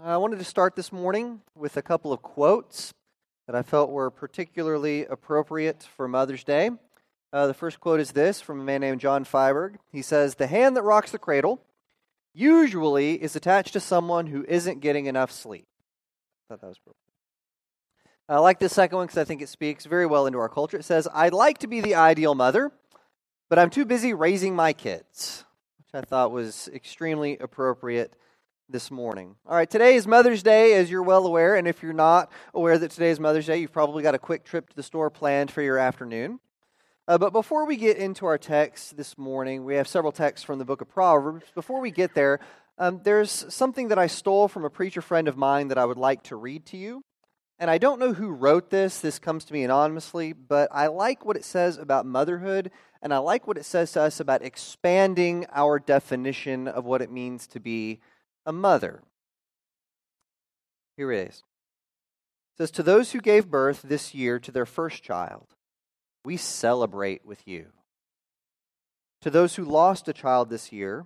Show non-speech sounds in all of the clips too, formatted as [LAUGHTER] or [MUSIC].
I wanted to start this morning with a couple of quotes that I felt were particularly appropriate for Mother's Day. Uh, the first quote is this from a man named John Fiebig. He says, The hand that rocks the cradle usually is attached to someone who isn't getting enough sleep. I thought that was appropriate. I like this second one because I think it speaks very well into our culture. It says, I'd like to be the ideal mother, but I'm too busy raising my kids, which I thought was extremely appropriate this morning. All right, today is Mother's Day, as you're well aware, and if you're not aware that today is Mother's Day, you've probably got a quick trip to the store planned for your afternoon. Uh, but before we get into our text this morning, we have several texts from the book of Proverbs. Before we get there, um, there's something that I stole from a preacher friend of mine that I would like to read to you. And I don't know who wrote this, this comes to me anonymously, but I like what it says about motherhood, and I like what it says to us about expanding our definition of what it means to be a mother. Here it is. It says, To those who gave birth this year to their first child, we celebrate with you. To those who lost a child this year,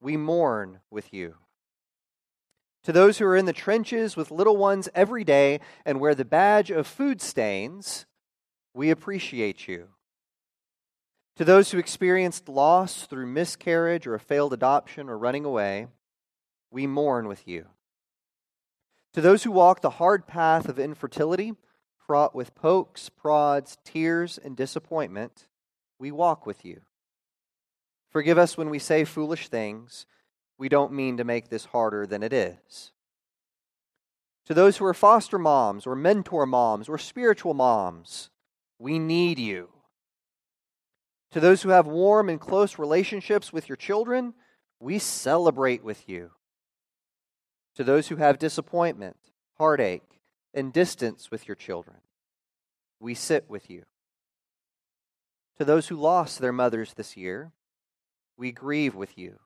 we mourn with you. To those who are in the trenches with little ones every day and wear the badge of food stains, we appreciate you. To those who experienced loss through miscarriage or a failed adoption or running away, we mourn with you. To those who walk the hard path of infertility, fraught with pokes, prods, tears, and disappointment, we walk with you. Forgive us when we say foolish things we don't mean to make this harder than it is. To those who are foster moms or mentor moms or spiritual moms, we need you. To those who have warm and close relationships with your children, we celebrate with you. To those who have disappointment, heartache, and distance with your children, we sit with you. To those who lost their mothers this year, we grieve with you.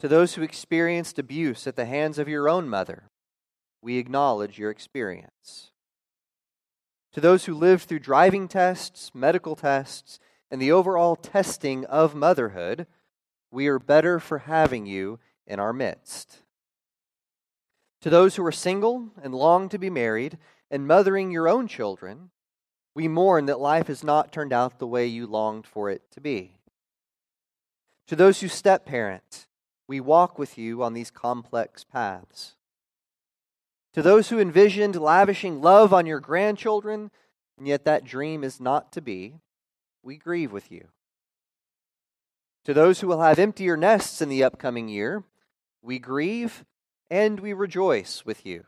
To those who experienced abuse at the hands of your own mother, we acknowledge your experience. To those who lived through driving tests, medical tests, and the overall testing of motherhood, we are better for having you in our midst. To those who are single and long to be married and mothering your own children, we mourn that life has not turned out the way you longed for it to be. To those who step parent we walk with you on these complex paths. To those who envisioned lavishing love on your grandchildren, and yet that dream is not to be, we grieve with you. To those who will have emptier nests in the upcoming year, we grieve and we rejoice with you.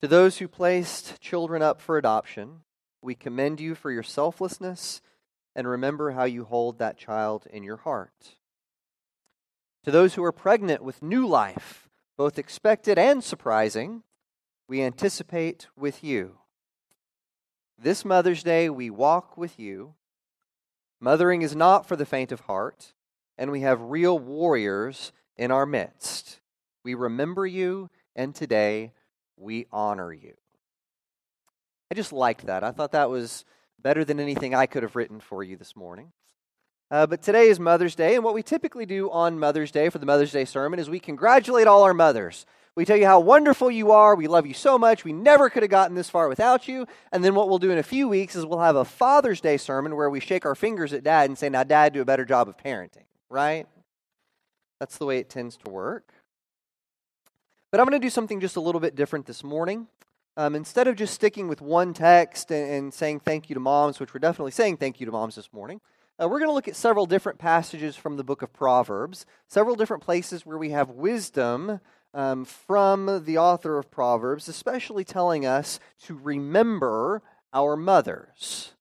To those who placed children up for adoption, we commend you for your selflessness and remember how you hold that child in your heart. To those who are pregnant with new life, both expected and surprising, we anticipate with you. This Mother's Day, we walk with you. Mothering is not for the faint of heart, and we have real warriors in our midst. We remember you, and today we honor you. I just liked that. I thought that was better than anything I could have written for you this morning. Uh, but today is Mother's Day, and what we typically do on Mother's Day for the Mother's Day sermon is we congratulate all our mothers. We tell you how wonderful you are. We love you so much. We never could have gotten this far without you. And then what we'll do in a few weeks is we'll have a Father's Day sermon where we shake our fingers at dad and say, Now, dad, do a better job of parenting, right? That's the way it tends to work. But I'm going to do something just a little bit different this morning. Um, instead of just sticking with one text and, and, saying thank you to moms, which we're definitely saying thank you to moms this morning, uh, we're going to look at several different passages from the book of Proverbs, several different places where we have wisdom um, from the author of Proverbs, especially telling us to remember our mothers.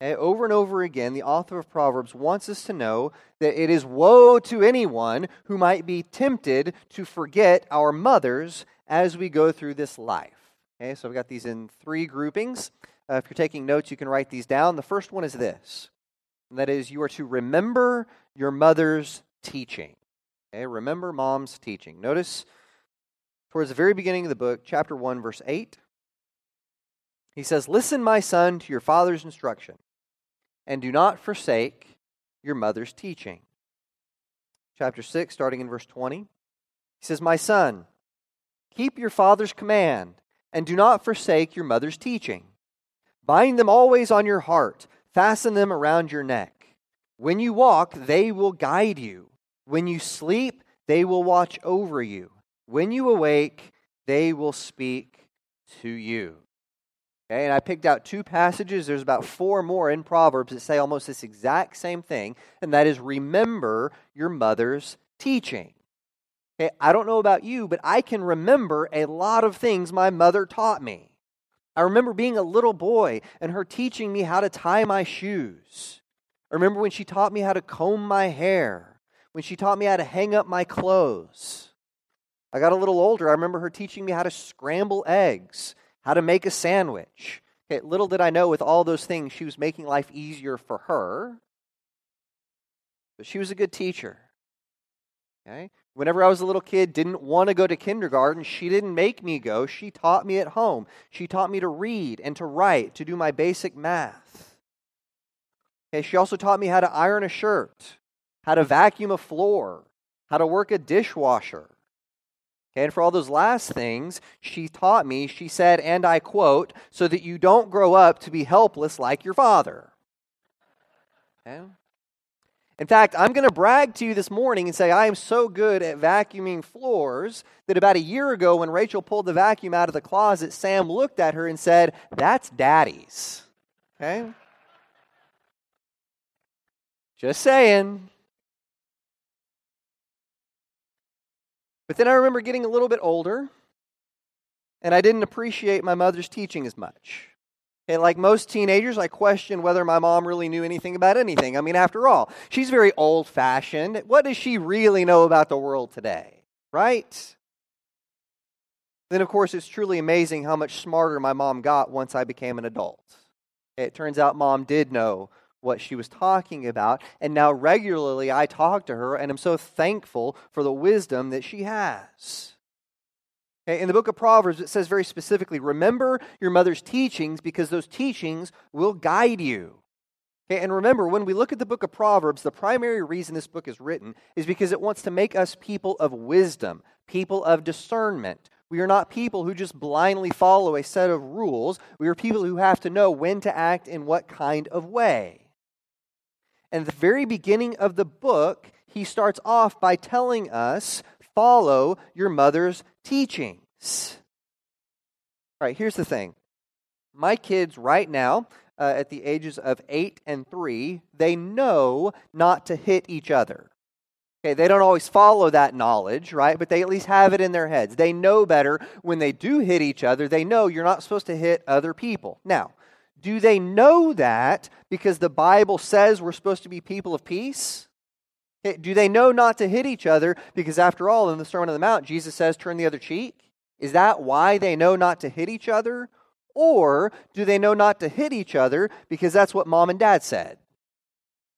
Over and over again, the author of Proverbs wants us to know that it is woe to anyone who might be tempted to forget our mothers as we go through this life. Okay, so I've got these in three groupings. Uh, if you're taking notes, you can write these down. The first one is this, and that is you are to remember your mother's teaching. Okay, remember mom's teaching. Notice towards the very beginning of the book, chapter 1, verse 8, he says, Listen, my son, to your father's instruction, and do not forsake your mother's teaching. chapter 6, starting in verse 20. He says, My son, keep your father's command, and do not forsake your mother's teaching. Bind them always on your heart, fasten them around your neck. When you walk, they will guide you. When you sleep, they will watch over you. When you awake, they will speak to you. Okay, and I picked out two passages. There's about four more in Proverbs that say almost this exact same thing, and that is remember your mother's teaching. Okay, I don't know about you, but I can remember a lot of things my mother taught me. I remember being a little boy and her teaching me how to tie my shoes. I remember when she taught me how to comb my hair, when she taught me how to hang up my clothes. I got a little older. I remember her teaching me how to scramble eggs how to make a sandwich. Okay, little did I know with all those things, she was making life easier for her. But she was a good teacher. Okay? Whenever I was a little kid, didn't want to go to kindergarten, she didn't make me go. She taught me at home. She taught me to read and to write, to do my basic math. Okay, she also taught me how to iron a shirt, how to vacuum a floor, how to work a dishwasher. And for all those last things, she taught me, she said, and I quote, so that you don't grow up to be helpless like your father. Okay? In fact, I'm going to brag to you this morning and say I am so good at vacuuming floors that about a year ago, when Rachel pulled the vacuum out of the closet, Sam looked at her and said, That's daddy's. Okay? Just saying. But then I remember getting a little bit older, and I didn't appreciate my mother's teaching as much. And like most teenagers, I questioned whether my mom really knew anything about anything. I mean, after all, she's very old fashioned. What does she really know about the world today? Right? Then, of course, it's truly amazing how much smarter my mom got once I became an adult. It turns out mom did know what she was talking about. And now regularly I talk to her, and I'm so thankful for the wisdom that she has. In the book of Proverbs, it says very specifically remember your mother's teachings because those teachings will guide you. And remember, when we look at the book of Proverbs, the primary reason this book is written is because it wants to make us people of wisdom, people of discernment. We are not people who just blindly follow a set of rules. We are people who have to know when to act in what kind of way. And the very beginning of the book, he starts off by telling us follow your mother's teachings. All right, here's the thing. My kids, right now, uh, at the ages of eight and three, they know not to hit each other. Okay, they don't always follow that knowledge, right? But they at least have it in their heads. They know better when they do hit each other. They know you're not supposed to hit other people. Now, do they know that because the Bible says we're supposed to be people of peace? Eh, do they know not to hit each other because, after all, in the Sermon on the Mount, Jesus says, turn the other cheek? Is that why they know not to hit each other? Or do they know not to hit each other because that's what mom and dad said?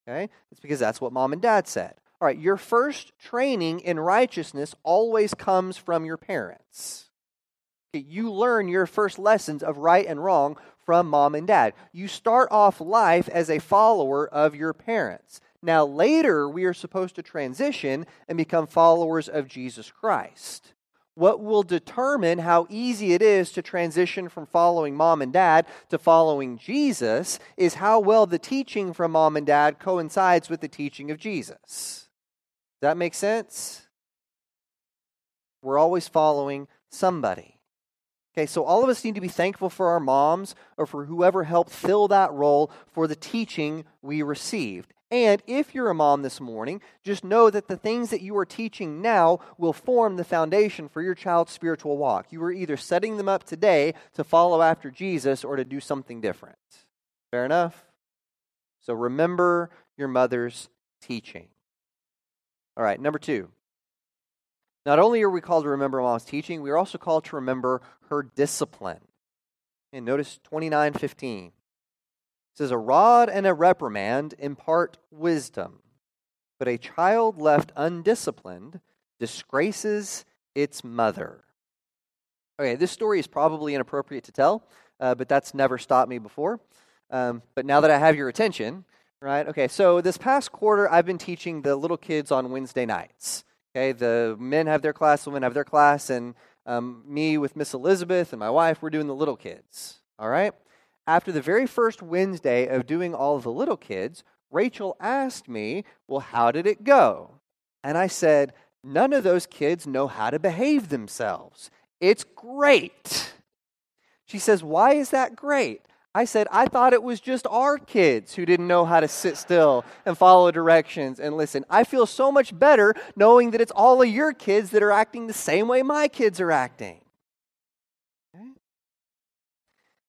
Okay? It's because that's what mom and dad said. All right, your first training in righteousness always comes from your parents. You learn your first lessons of right and wrong from mom and dad. You start off life as a follower of your parents. Now, later, we are supposed to transition and become followers of Jesus Christ. What will determine how easy it is to transition from following mom and dad to following Jesus is how well the teaching from mom and dad coincides with the teaching of Jesus. Does that make sense? We're always following somebody. Okay, so all of us need to be thankful for our moms or for whoever helped fill that role for the teaching we received. And if you're a mom this morning, just know that the things that you are teaching now will form the foundation for your child's spiritual walk. You are either setting them up today to follow after Jesus or to do something different. Fair enough? So remember your mother's teaching. All right, number two. Not only are we called to remember mom's teaching, we are also called to remember her discipline. And notice 29:15. It says a rod and a reprimand impart wisdom, but a child left undisciplined disgraces its mother. Okay, this story is probably inappropriate to tell, uh, but that's never stopped me before. Um, but now that I have your attention, Right? Okay, so this past quarter, I've been teaching the little kids on Wednesday nights. Okay, the men have their class, the women have their class, and um, me with Miss Elizabeth and my wife, we're doing the little kids. All right? After the very first Wednesday of doing all of the little kids, Rachel asked me, Well, how did it go? And I said, None of those kids know how to behave themselves. It's great. She says, Why is that great? I said, I thought it was just our kids who didn't know how to sit still and follow directions and listen. I feel so much better knowing that it's all of your kids that are acting the same way my kids are acting.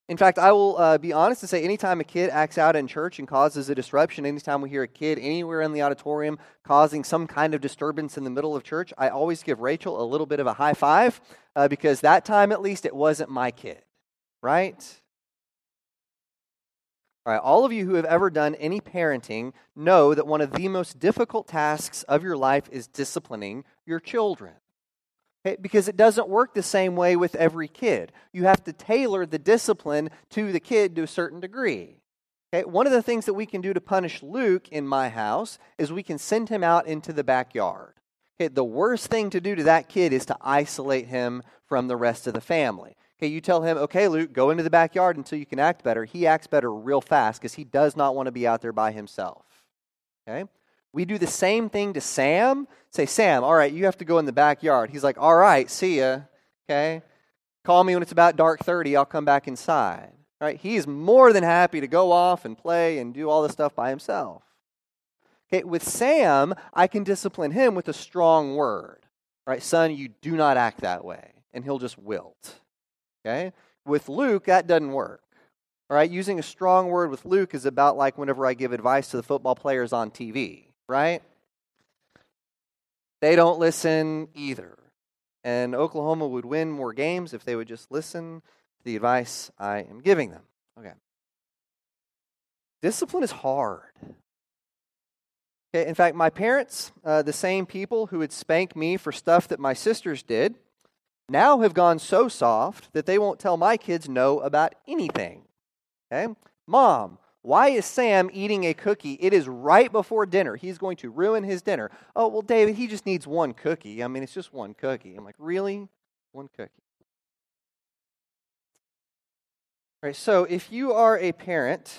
In fact, I will uh, be honest and say anytime a kid acts out in church and causes a disruption, anytime we hear a kid anywhere in the auditorium causing some kind of disturbance in the middle of church, I always give Rachel a little bit of a high five uh, because that time at least it wasn't my kid, right? All right, all of you who have ever done any parenting know that one of the most difficult tasks of your life is disciplining your children. Okay? Because it doesn't work the same way with every kid. You have to tailor the discipline to the kid to a certain degree. Okay? One of the things that we can do to punish Luke in my house is we can send him out into the backyard. Okay? The worst thing to do to that kid is to isolate him from the rest of the family. Okay, you tell him, okay, Luke, go into the backyard until you can act better. He acts better real fast because he does not want to be out there by himself. Okay? We do the same thing to Sam. Say, Sam, all right, you have to go in the backyard. He's like, all right, see ya. Okay? Call me when it's about dark 30. I'll come back inside. Right? He's more than happy to go off and play and do all this stuff by himself. Okay, with Sam, I can discipline him with a strong word. Right, son, you do not act that way. And he'll just wilt. Okay? With Luke, that doesn't work. All right, using a strong word with Luke is about like whenever I give advice to the football players on TV, right? They don't listen either. And Oklahoma would win more games if they would just listen to the advice I am giving them. Okay. Discipline is hard. Okay, in fact, my parents, uh, the same people who would spank me for stuff that my sisters did, now have gone so soft that they won't tell my kids no about anything. Okay? Mom, why is Sam eating a cookie? It is right before dinner. He's going to ruin his dinner. Oh, well, David, he just needs one cookie. I mean, it's just one cookie. I'm like, really? One cookie. All right, so if you are a parent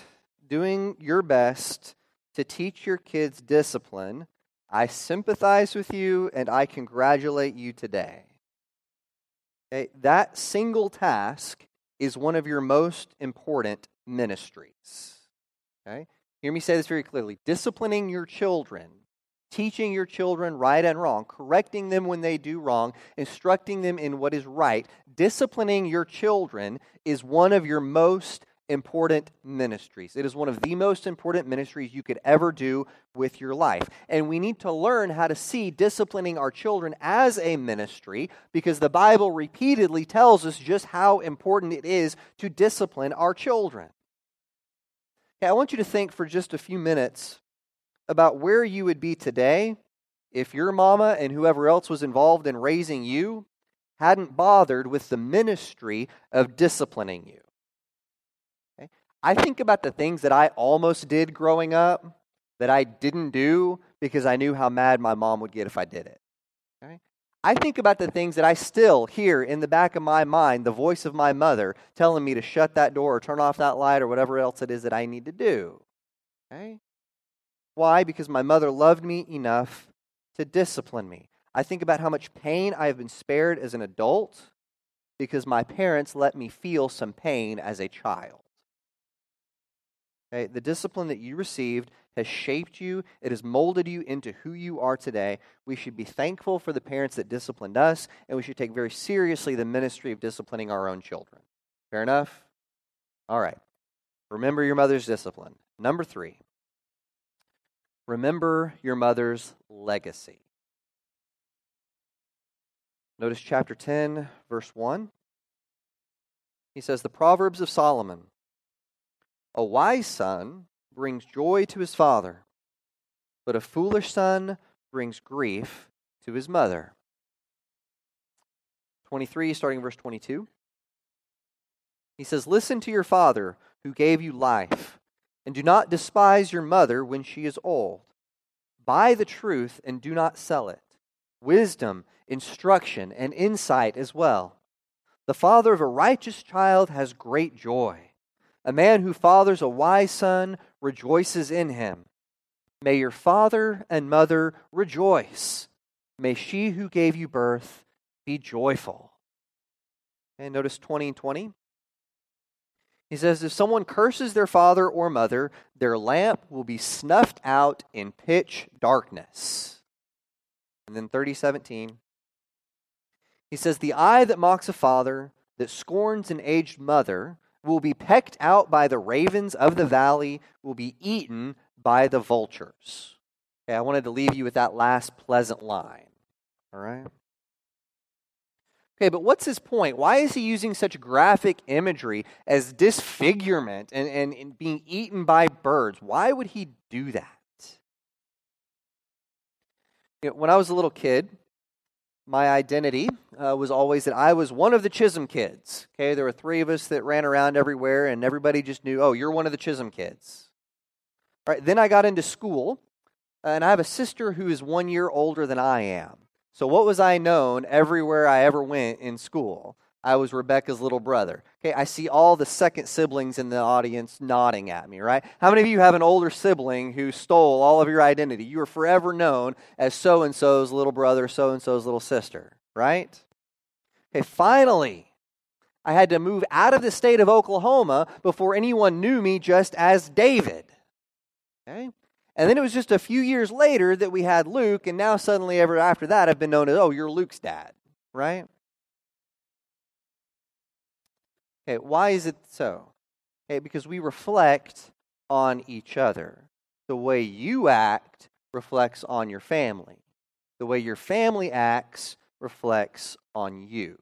doing your best to teach your kids discipline, I sympathize with you and I congratulate you today. Okay? That single task is one of your most important ministries. Okay? Hear me say this very clearly. Disciplining your children, teaching your children right and wrong, correcting them when they do wrong, instructing them in what is right, disciplining your children is one of your most important ministries. It is one of the most important ministries you could ever do with your life. And we need to learn how to see disciplining our children as a ministry because the Bible repeatedly tells us just how important it is to discipline our children. Okay, I want you to think for just a few minutes about where you would be today if your mama and whoever else was involved in raising you hadn't bothered with the ministry of disciplining you. I think about the things that I almost did growing up that I didn't do because I knew how mad my mom would get if I did it. Okay? I think about the things that I still hear in the back of my mind, the voice of my mother telling me to shut that door or turn off that light or whatever else it is that I need to do. Okay? Why? Because my mother loved me enough to discipline me. I think about how much pain I have been spared as an adult because my parents let me feel some pain as a child. Okay? The discipline that you received has shaped you, it has molded you into who you are today. We should be thankful for the parents that disciplined us, and we should take very seriously the ministry of disciplining our own children. Fair enough? All right. Remember your mother's discipline. Number three, remember your mother's legacy. Notice chapter 10, verse 1. He says, The Proverbs of Solomon a wise son brings joy to his father, but a foolish son brings grief to his mother. 23, starting verse 22. He says, Listen to your father who gave you life, And do not despise your mother when she is old. Buy the truth and do not sell it. Wisdom, instruction, and insight as well. The father of a righteous child has great joy. A man who fathers a wise son rejoices in him. May your father and mother rejoice. May she who gave you birth be joyful. And notice 20 and 20. He says, If someone curses their father or mother, their lamp will be snuffed out in pitch darkness. And then 3017. He says, The eye that mocks a father, that scorns an aged mother, will be pecked out by the ravens of the valley, will be eaten by the vultures. Okay, I wanted to leave you with that last pleasant line. All right? Okay, but what's his point? Why is he using such graphic imagery as disfigurement and, and, and being eaten by birds? Why would he do that? You know, when I was a little kid, my identity uh, was always that I was one of the Chisholm kids. Okay, there were three of us that ran around everywhere, and everybody just knew, oh, you're one of the Chisholm kids. All right, then I got into school, and I have a sister who is one year older than I am. So, what was I known everywhere I ever went in school? I was Rebecca's little brother. Okay, I see all the second siblings in the audience nodding at me, right? How many of you have an older sibling who stole all of your identity? You are forever known as so and so's little brother, so and so's little sister, right? Okay, finally, I had to move out of the state of Oklahoma before anyone knew me just as David. Okay? And then it was just a few years later that we had Luke, and now suddenly, ever after that, I've been known as, oh, you're Luke's dad, right? Okay, why is it so? Okay, because we reflect on each other. The way you act reflects on your family. The way your family acts reflects on you.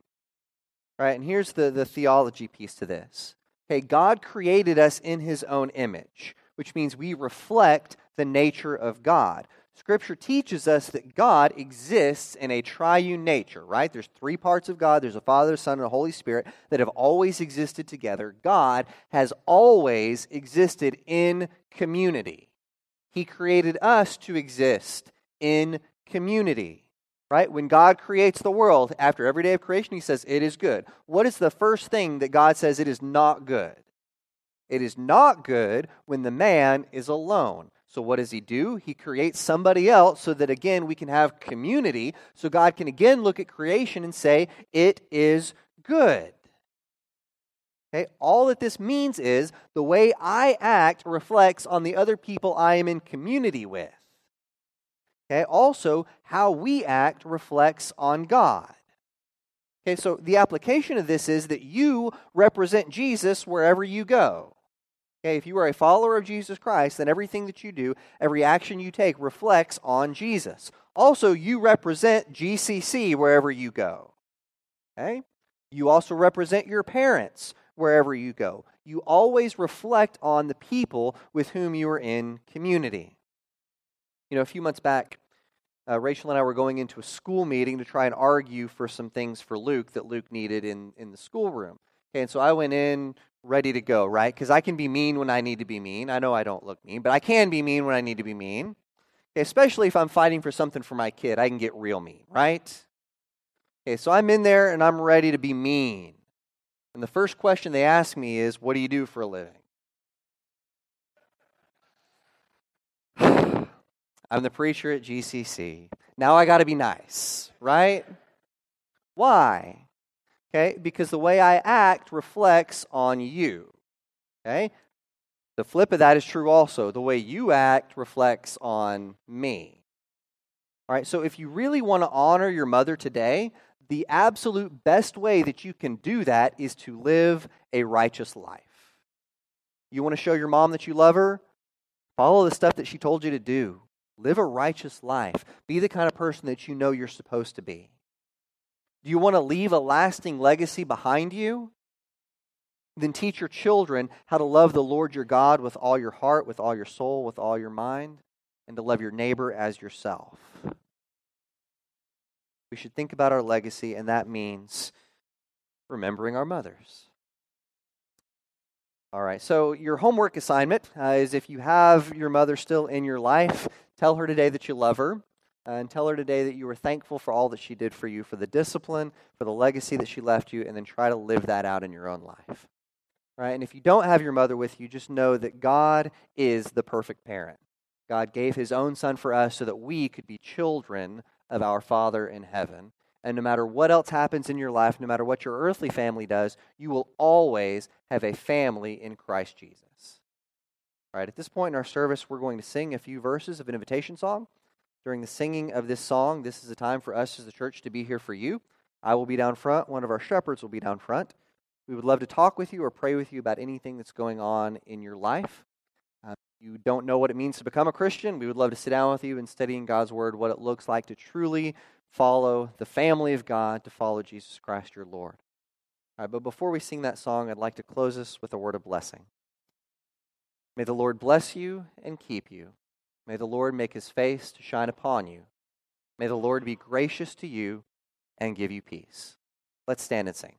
Right? And here's the, the theology piece to this. Okay, God created us in his own image, which means we reflect the nature of God. Scripture teaches us that God exists in a triune nature, right? There's three parts of God there's a Father, Son, and a Holy Spirit that have always existed together. God has always existed in community. He created us to exist in community, right? When God creates the world, after every day of creation, He says, It is good. What is the first thing that God says it is not good? It is not good when the man is alone. So, what does he do? He creates somebody else so that again we can have community. So, God can again look at creation and say, It is good. Okay? All that this means is the way I act reflects on the other people I am in community with. Okay? Also, how we act reflects on God. Okay, so the application of this is that you represent Jesus wherever you go. Okay, if you are a follower of Jesus Christ, then everything that you do, every action you take reflects on Jesus. Also, you represent GCC wherever you go. Okay? You also represent your parents wherever you go. You always reflect on the people with whom you are in community. You know, a few months back, uh, Rachel and I were going into a school meeting to try and argue for some things for Luke that Luke needed in, in the schoolroom. Okay, and so I went in ready to go, right? Because I can be mean when I need to be mean. I know I don't look mean, but I can be mean when I need to be mean. Okay, especially if I'm fighting for something for my kid, I can get real mean, right? Okay, so I'm in there and I'm ready to be mean. And the first question they ask me is, What do you do for a living? [SIGHS] I'm the preacher at GCC. Now I got to be nice, right? Why? Okay? Because the way I act reflects on you. Okay? The flip of that is true also. The way you act reflects on me. All right, so if you really want to honor your mother today, the absolute best way that you can do that is to live a righteous life. You want to show your mom that you love her? Follow the stuff that she told you to do. Live a righteous life. Be the kind of person that you know you're supposed to be. Do you want to leave a lasting legacy behind you? Then teach your children how to love the Lord your God with all your heart, with all your soul, with all your mind, and to love your neighbor as yourself. We should think about our legacy, and that means remembering our mothers. All right. So, your homework assignment uh, is if you have your mother still in your life, tell her today that you love her. Uh, and tell her today that you were thankful for all that she did for you, for the discipline, for the legacy that she left you, and then try to live that out in your own life. Right? And if you don't have your mother with you, just know that God is the perfect parent. God gave his own son for us so that we could be children of our Father in heaven. And no matter what else happens in your life, no matter what your earthly family does, you will always have a family in Christ Jesus. All right, at this point in our service, we're going to sing a few verses of an invitation song. During the singing of this song, this is a time for us as the church to be here for you. I will be down front, one of our shepherds will be down front. We would love to talk with you or pray with you about anything that's going on in your life. Uh, you don't know what it means to become a Christian, we would love to sit down with you and study in God's Word what it looks like to truly follow the family of God, to follow Jesus Christ your Lord. All right, but before we sing that song, I'd like to close us with a word of blessing. May the Lord bless you and keep you. May the Lord make his face to shine upon you. May the Lord be gracious to you and give you peace. Let's stand and sing.